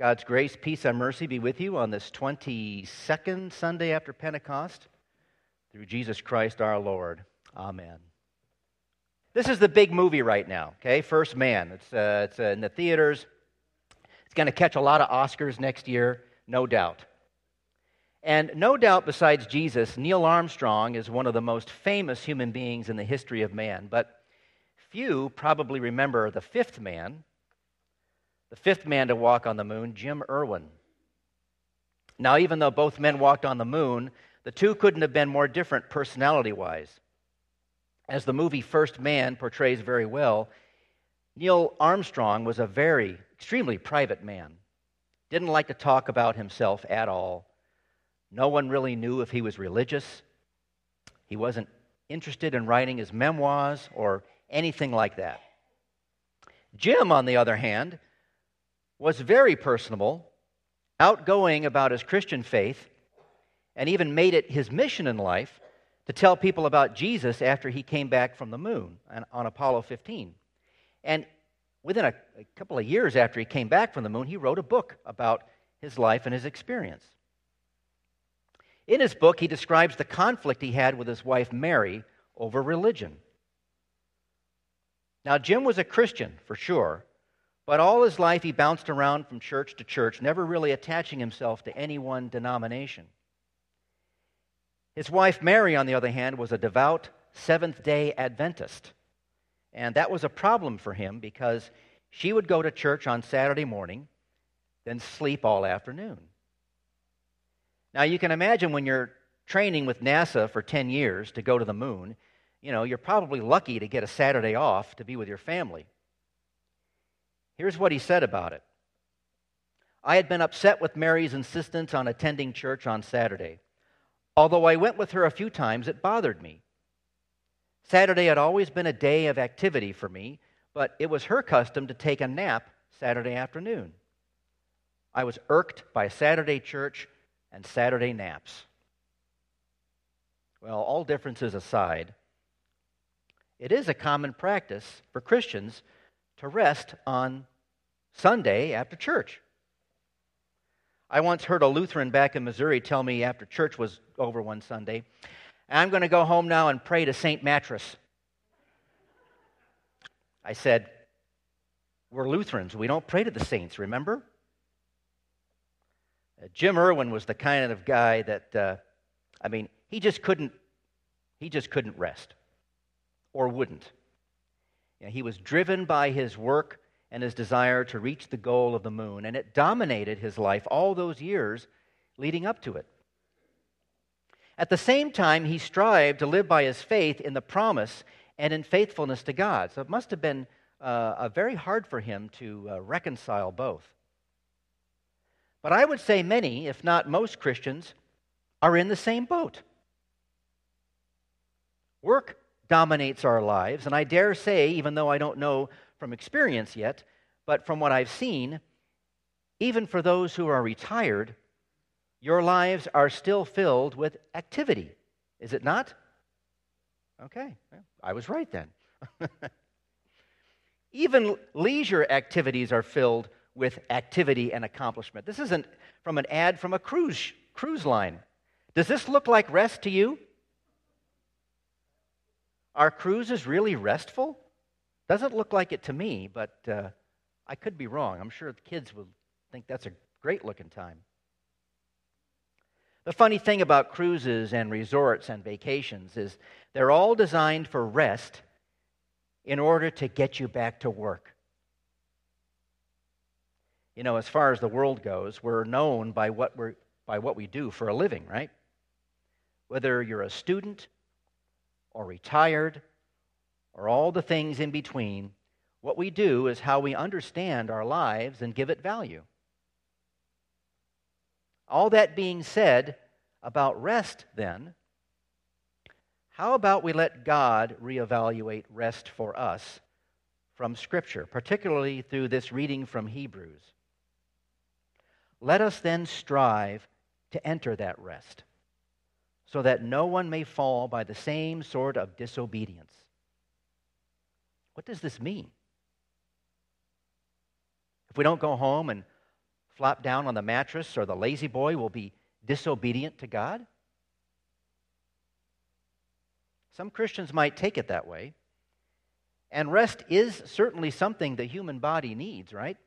God's grace, peace, and mercy be with you on this 22nd Sunday after Pentecost through Jesus Christ our Lord. Amen. This is the big movie right now, okay? First Man. It's, uh, it's uh, in the theaters. It's going to catch a lot of Oscars next year, no doubt. And no doubt, besides Jesus, Neil Armstrong is one of the most famous human beings in the history of man. But few probably remember the fifth man the fifth man to walk on the moon, Jim Irwin. Now, even though both men walked on the moon, the two couldn't have been more different personality wise. As the movie First Man portrays very well, Neil Armstrong was a very, extremely private man. Didn't like to talk about himself at all. No one really knew if he was religious. He wasn't interested in writing his memoirs or anything like that. Jim, on the other hand, was very personable, outgoing about his Christian faith, and even made it his mission in life to tell people about Jesus after he came back from the moon on Apollo 15. And within a, a, couple of years after he came back from the moon, he wrote a book about his life and his experience. In his book, he describes the conflict he had with his wife Mary over religion. Now, Jim was a Christian, for sure, but all his life, he bounced around from church to church, never really attaching himself to any one denomination. His wife, Mary, on the other hand, was a devout Seventh day Adventist. And that was a problem for him because she would go to church on Saturday morning, then sleep all afternoon. Now, you can imagine when you're training with NASA for 10 years to go to the moon, you know, you're probably lucky to get a Saturday off to be with your family. Here's what he said about it I had been upset with Mary's insistence on attending church on Saturday. Although I went with her a few times, it bothered me. Saturday had always been a day of activity for me, but it was her custom to take a nap Saturday afternoon. I was irked by Saturday church and Saturday naps. Well, all differences aside, it is a common practice for Christians to rest on Sunday after church. I once heard a Lutheran back in Missouri tell me after church was over one Sunday, I'm going to go home now and pray to St. Mattress. I said, We're Lutherans. We don't pray to the saints, remember? Uh, Jim Irwin was the kind of guy that, uh, I mean, he just couldn't, he just couldn't rest or wouldn't. You know, he was driven by his work and his desire to reach the goal of the moon, and it dominated his life all those years leading up to it. At the same time, he strived to live by his faith in the promise and in faithfulness to God. So it must have been uh, very hard for him to uh, reconcile both. But I would say many, if not most Christians, are in the same boat. Work dominates our lives, and I dare say, even though I don't know from experience yet, but from what I've seen, even for those who are retired, your lives are still filled with activity, is it not? Okay, I was right then. even leisure activities are filled with activity and accomplishment. This isn't from an ad from a cruise, cruise line. Does this look like rest to you? Are cruises really restful? Doesn't look like it to me, but uh, I could be wrong. I'm sure the kids will think that's a great looking time. The funny thing about cruises and resorts and vacations is they're all designed for rest in order to get you back to work. You know, as far as the world goes, we're known by what, we're, by what we do for a living, right? Whether you're a student or retired or all the things in between, what we do is how we understand our lives and give it value. All that being said about rest, then, how about we let God reevaluate rest for us from Scripture, particularly through this reading from Hebrews? Let us then strive to enter that rest, so that no one may fall by the same sort of disobedience. What does this mean? If we don't go home and flop down on the mattress or the lazy boy we'll be disobedient to God? Some Christians might take it that way. And rest is certainly something the human body needs, right?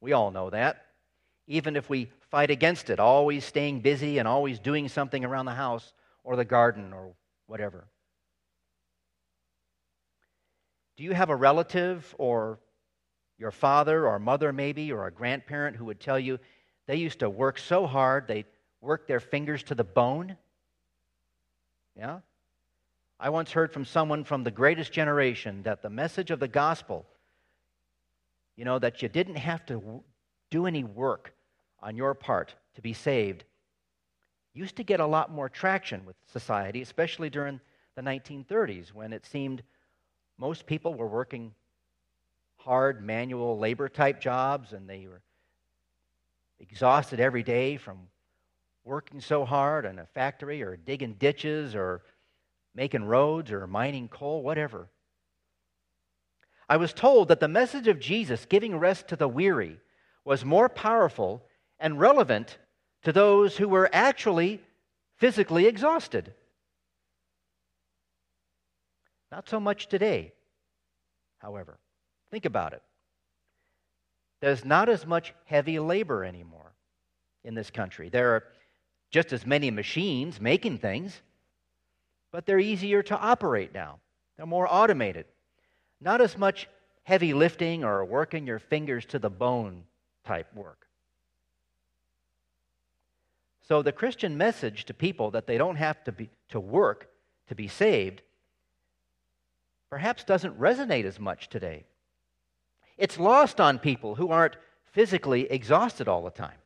We all know that. Even if we fight against it, always staying busy and always doing something around the house or the garden or whatever. Do you have a relative or your father or mother, maybe, or a grandparent who would tell you they used to work so hard they worked their fingers to the bone? Yeah? I once heard from someone from the greatest generation that the message of the gospel, you know, that you didn't have to do any work on your part to be saved, used to get a lot more traction with society, especially during the 1930s when it seemed most people were working hard manual labor type jobs and they were exhausted every day from working so hard in a factory or digging ditches or making roads or mining coal, whatever. I was told that the message of Jesus giving rest to the weary was more powerful and relevant to those who were actually physically exhausted. Not so much today, however. Think about it. There's not as much heavy labor anymore in this country. There are just as many machines making things, but they're easier to operate now. They're more automated. Not as much heavy lifting or working your fingers to the bone type work. So the Christian message to people that they don't have to be to work to be saved perhaps doesn't resonate as much today. It's lost on people who aren't physically exhausted all the time.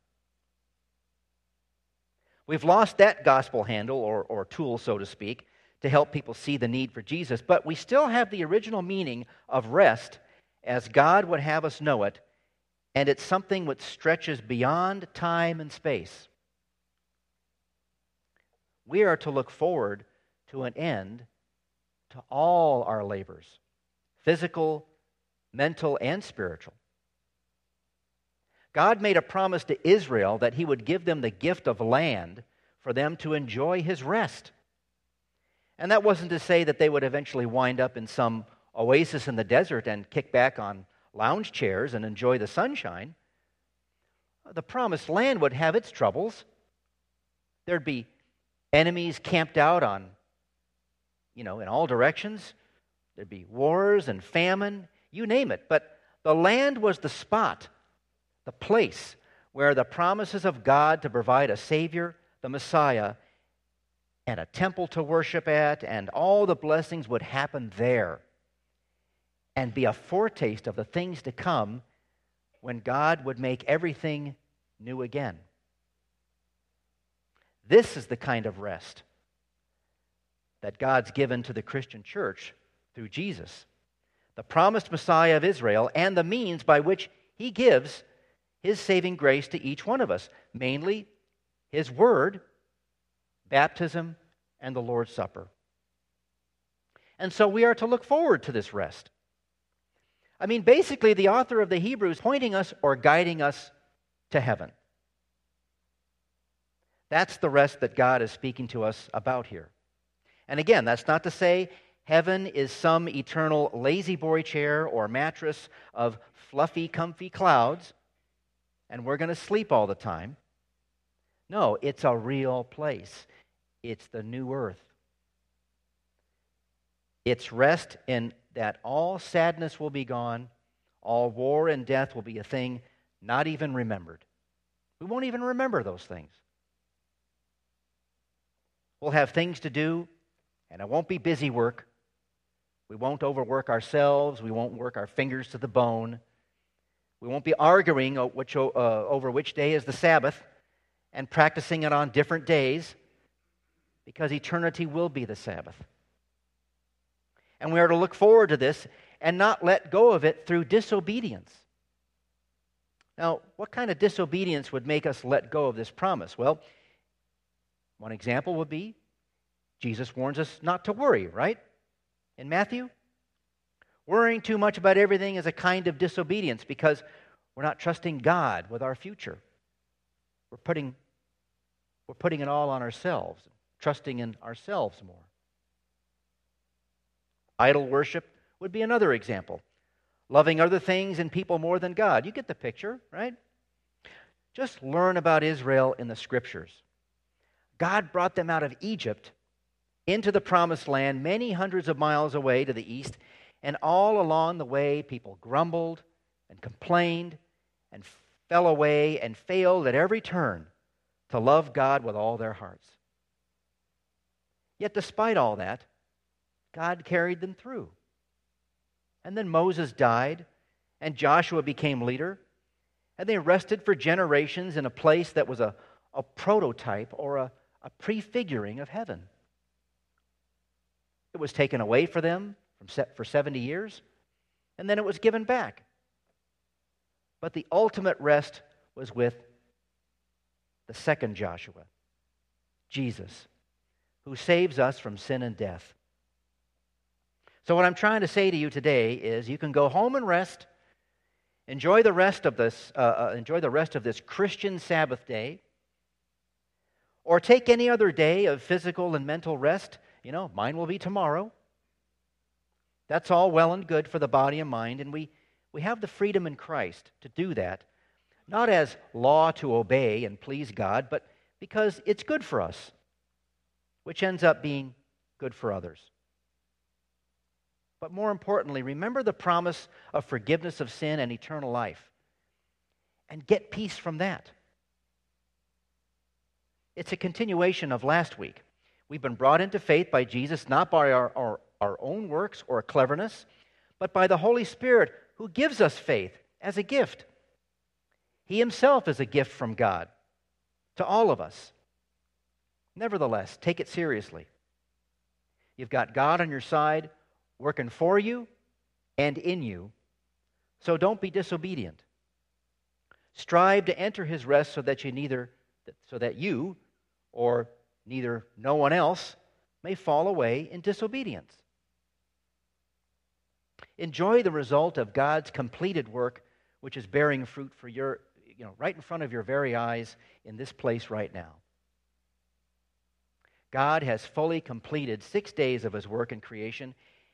We've lost that gospel handle or, or tool, so to speak, to help people see the need for Jesus, but we still have the original meaning of rest as God would have us know it, and it's something which stretches beyond time and space. We are to look forward to an end to all our labors physical, mental, and spiritual. God made a promise to Israel that he would give them the gift of land for them to enjoy his rest. And that wasn't to say that they would eventually wind up in some oasis in the desert and kick back on lounge chairs and enjoy the sunshine. The promised land would have its troubles. There'd be enemies camped out on, you know, in all directions. There'd be wars and famine, you name it. But the land was the spot, the place where the promises of God to provide a Savior, the Messiah, and a temple to worship at, and all the blessings would happen there and be a foretaste of the things to come when God would make everything new again. This is the kind of rest that God's given to the Christian church through Jesus, the promised Messiah of Israel, and the means by which he gives his saving grace to each one of us, mainly his word, baptism, and the Lord's Supper. And so we are to look forward to this rest. I mean, basically, the author of the Hebrews pointing us or guiding us to heaven. That's the rest that God is speaking to us about here. And again, that's not to say heaven is some eternal lazy boy chair or mattress of fluffy, comfy clouds, and we're going to sleep all the time. No, it's a real place. It's the new earth. It's rest in that all sadness will be gone, all war and death will be a thing not even remembered. We won't even remember those things. We'll have things to do, and it won't be busy work. We won't overwork ourselves. We won't work our fingers to the bone. We won't be arguing uh, over which day is the Sabbath and practicing it on different days because eternity will be the Sabbath. And we are to look forward to this and not let go of it through disobedience. Now, what kind of disobedience would make us let go of this promise? Well, one example would be Jesus warns us not to worry, right? In Matthew? Worrying too much about everything is a kind of disobedience because We're not trusting God with our future. We're putting, we're putting it all on ourselves, trusting in ourselves more. Idol worship would be another example. Loving other things and people more than God. You get the picture, right? Just learn about Israel in the scriptures. God brought them out of Egypt into the promised land many hundreds of miles away to the east, and all along the way, people grumbled and complained and fell away and failed at every turn to love God with all their hearts. Yet, despite all that, God carried them through. And then Moses died, and Joshua became leader, and they rested for generations in a place that was a, a prototype or a, a prefiguring of heaven. It was taken away for them from for 70 years, and then it was given back. But the ultimate rest was with the second Joshua, Jesus, who saves us from sin and death. So, what I'm trying to say to you today is you can go home and rest, enjoy the rest of this, uh, uh, enjoy the rest of this Christian Sabbath day, or take any other day of physical and mental rest. You know, mine will be tomorrow. That's all well and good for the body and mind, and we, we have the freedom in Christ to do that, not as law to obey and please God, but because it's good for us, which ends up being good for others. But more importantly, remember the promise of forgiveness of sin and eternal life. And get peace from that. It's a continuation of last week. We've been brought into faith by Jesus, not by our, our, our own works or cleverness, but by the Holy Spirit who gives us faith as a gift. He himself is a gift from God to all of us. Nevertheless, take it seriously. You've got God on your side working for you and in you. So don't be disobedient. Strive to enter his rest so that you neither so that you or neither no one else may fall away in disobedience. Enjoy the result of God's completed work which is bearing fruit for your you know right in front of your very eyes in this place right now. God has fully completed 6 days of his work in creation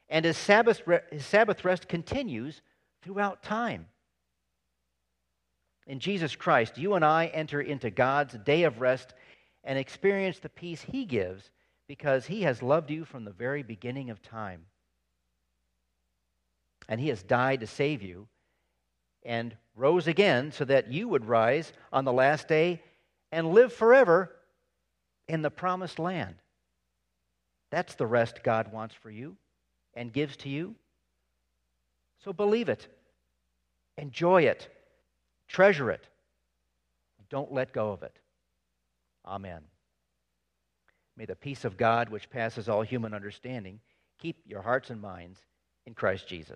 and his Sabbath, his Sabbath rest continues throughout time. In Jesus Christ, you and I enter into God's day of rest and experience the peace He gives because He has loved you from the very beginning of time. And He has died to save you and rose again so that you would rise on the last day and live forever in the promised land. That's the rest God wants for you and gives to you. So believe it, enjoy it, treasure it. Don't let go of it. Amen. May the peace of God, which passes all human understanding, keep your hearts and minds in Christ Jesus.